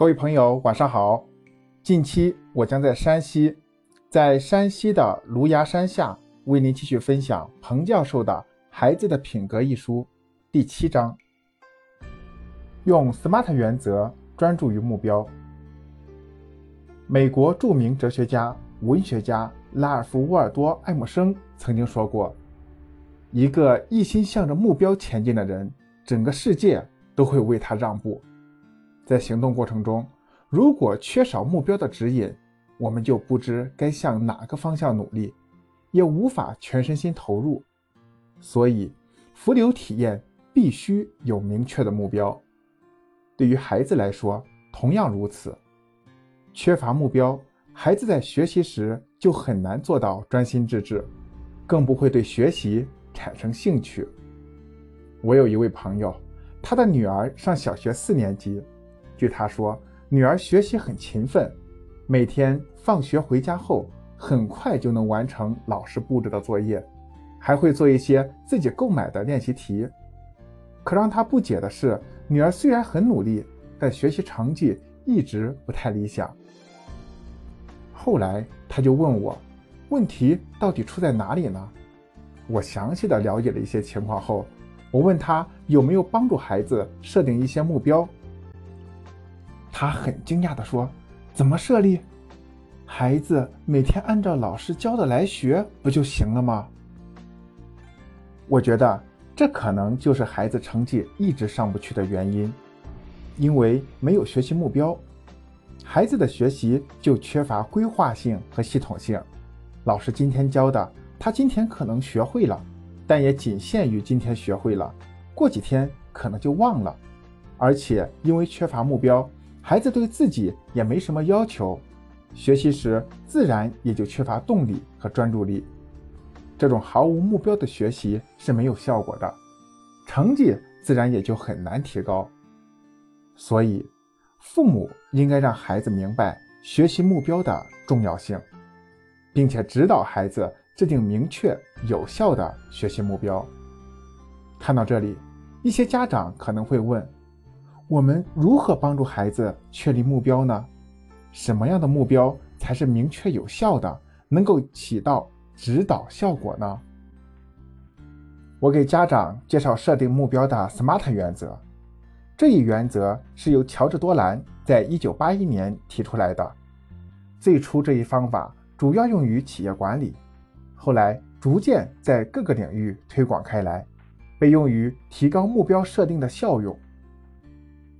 各位朋友，晚上好。近期我将在山西，在山西的芦芽山下为您继续分享彭教授的《孩子的品格》一书第七章，用 SMART 原则专注于目标。美国著名哲学家、文学家拉尔夫·沃尔多·爱默生曾经说过：“一个一心向着目标前进的人，整个世界都会为他让步。”在行动过程中，如果缺少目标的指引，我们就不知该向哪个方向努力，也无法全身心投入。所以，浮流体验必须有明确的目标。对于孩子来说，同样如此。缺乏目标，孩子在学习时就很难做到专心致志，更不会对学习产生兴趣。我有一位朋友，他的女儿上小学四年级。据他说，女儿学习很勤奋，每天放学回家后很快就能完成老师布置的作业，还会做一些自己购买的练习题。可让他不解的是，女儿虽然很努力，但学习成绩一直不太理想。后来他就问我，问题到底出在哪里呢？我详细的了解了一些情况后，我问他有没有帮助孩子设定一些目标。他很惊讶地说：“怎么设立？孩子每天按照老师教的来学不就行了吗？”我觉得这可能就是孩子成绩一直上不去的原因，因为没有学习目标，孩子的学习就缺乏规划性和系统性。老师今天教的，他今天可能学会了，但也仅限于今天学会了，过几天可能就忘了，而且因为缺乏目标。孩子对自己也没什么要求，学习时自然也就缺乏动力和专注力。这种毫无目标的学习是没有效果的，成绩自然也就很难提高。所以，父母应该让孩子明白学习目标的重要性，并且指导孩子制定明确有效的学习目标。看到这里，一些家长可能会问。我们如何帮助孩子确立目标呢？什么样的目标才是明确有效的，能够起到指导效果呢？我给家长介绍设定目标的 SMART 原则。这一原则是由乔治多兰在一九八一年提出来的。最初这一方法主要用于企业管理，后来逐渐在各个领域推广开来，被用于提高目标设定的效用。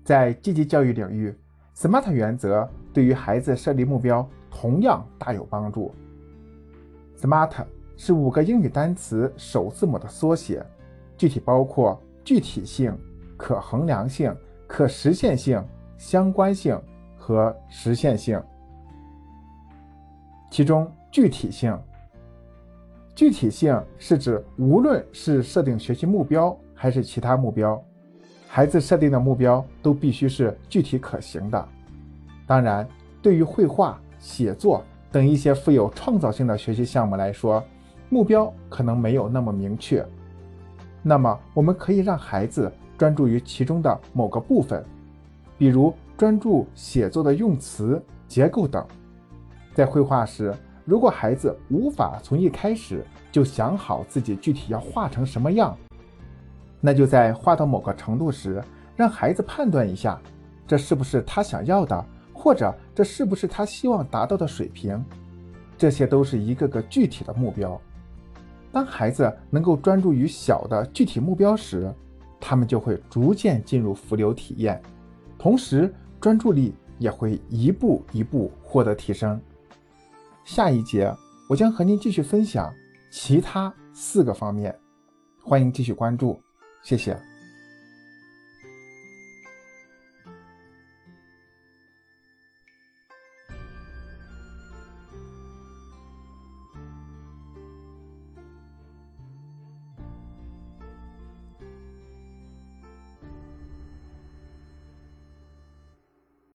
在积极教育领域，SMART 原则对于孩子设立目标同样大有帮助。SMART 是五个英语单词首字母的缩写，具体包括具体性、可衡量性、可实现性、相关性和实现性。其中，具体性，具体性是指无论是设定学习目标还是其他目标。孩子设定的目标都必须是具体可行的。当然，对于绘画、写作等一些富有创造性的学习项目来说，目标可能没有那么明确。那么，我们可以让孩子专注于其中的某个部分，比如专注写作的用词、结构等。在绘画时，如果孩子无法从一开始就想好自己具体要画成什么样，那就在画到某个程度时，让孩子判断一下，这是不是他想要的，或者这是不是他希望达到的水平。这些都是一个个具体的目标。当孩子能够专注于小的具体目标时，他们就会逐渐进入浮流体验，同时专注力也会一步一步获得提升。下一节我将和您继续分享其他四个方面，欢迎继续关注。谢谢。